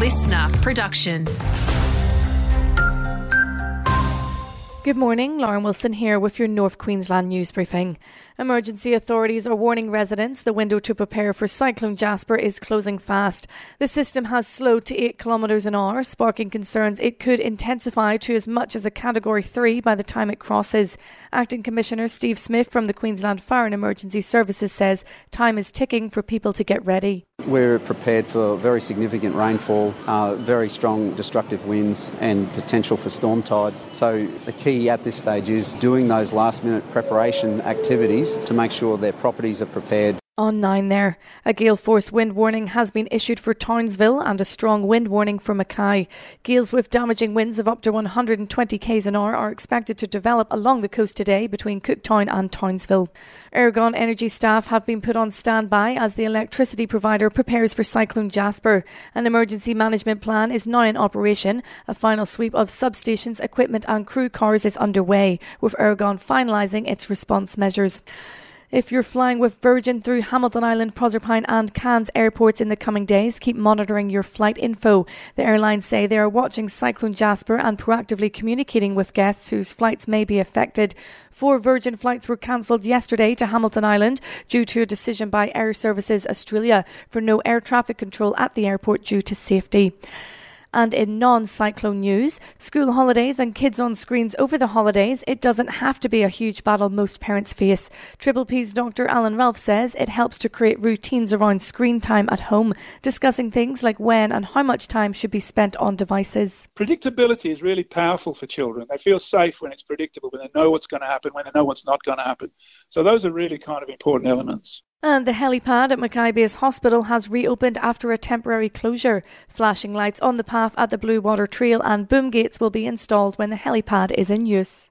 listener production. Good morning, Lauren Wilson here with your North Queensland news briefing. Emergency authorities are warning residents the window to prepare for Cyclone Jasper is closing fast. The system has slowed to 8 kilometres an hour, sparking concerns it could intensify to as much as a Category 3 by the time it crosses. Acting Commissioner Steve Smith from the Queensland Fire and Emergency Services says time is ticking for people to get ready. We're prepared for very significant rainfall, uh, very strong destructive winds, and potential for storm tide. So, the key at this stage is doing those last minute preparation activities to make sure their properties are prepared on 9 there. A gale force wind warning has been issued for Townsville and a strong wind warning for Mackay. Gales with damaging winds of up to 120 k's an hour are expected to develop along the coast today between Cooktown and Townsville. Ergon Energy staff have been put on standby as the electricity provider prepares for Cyclone Jasper. An emergency management plan is now in operation. A final sweep of substations, equipment and crew cars is underway, with Ergon finalising its response measures. If you're flying with Virgin through Hamilton Island, Proserpine, and Cairns airports in the coming days, keep monitoring your flight info. The airlines say they are watching Cyclone Jasper and proactively communicating with guests whose flights may be affected. Four Virgin flights were cancelled yesterday to Hamilton Island due to a decision by Air Services Australia for no air traffic control at the airport due to safety. And in non cyclone news, school holidays and kids on screens over the holidays, it doesn't have to be a huge battle most parents face. Triple P's Dr. Alan Ralph says it helps to create routines around screen time at home, discussing things like when and how much time should be spent on devices. Predictability is really powerful for children. They feel safe when it's predictable, when they know what's going to happen, when they know what's not going to happen. So those are really kind of important elements. And the helipad at Mackay Base Hospital has reopened after a temporary closure. Flashing lights on the path at the Blue Water Trail and boom gates will be installed when the helipad is in use.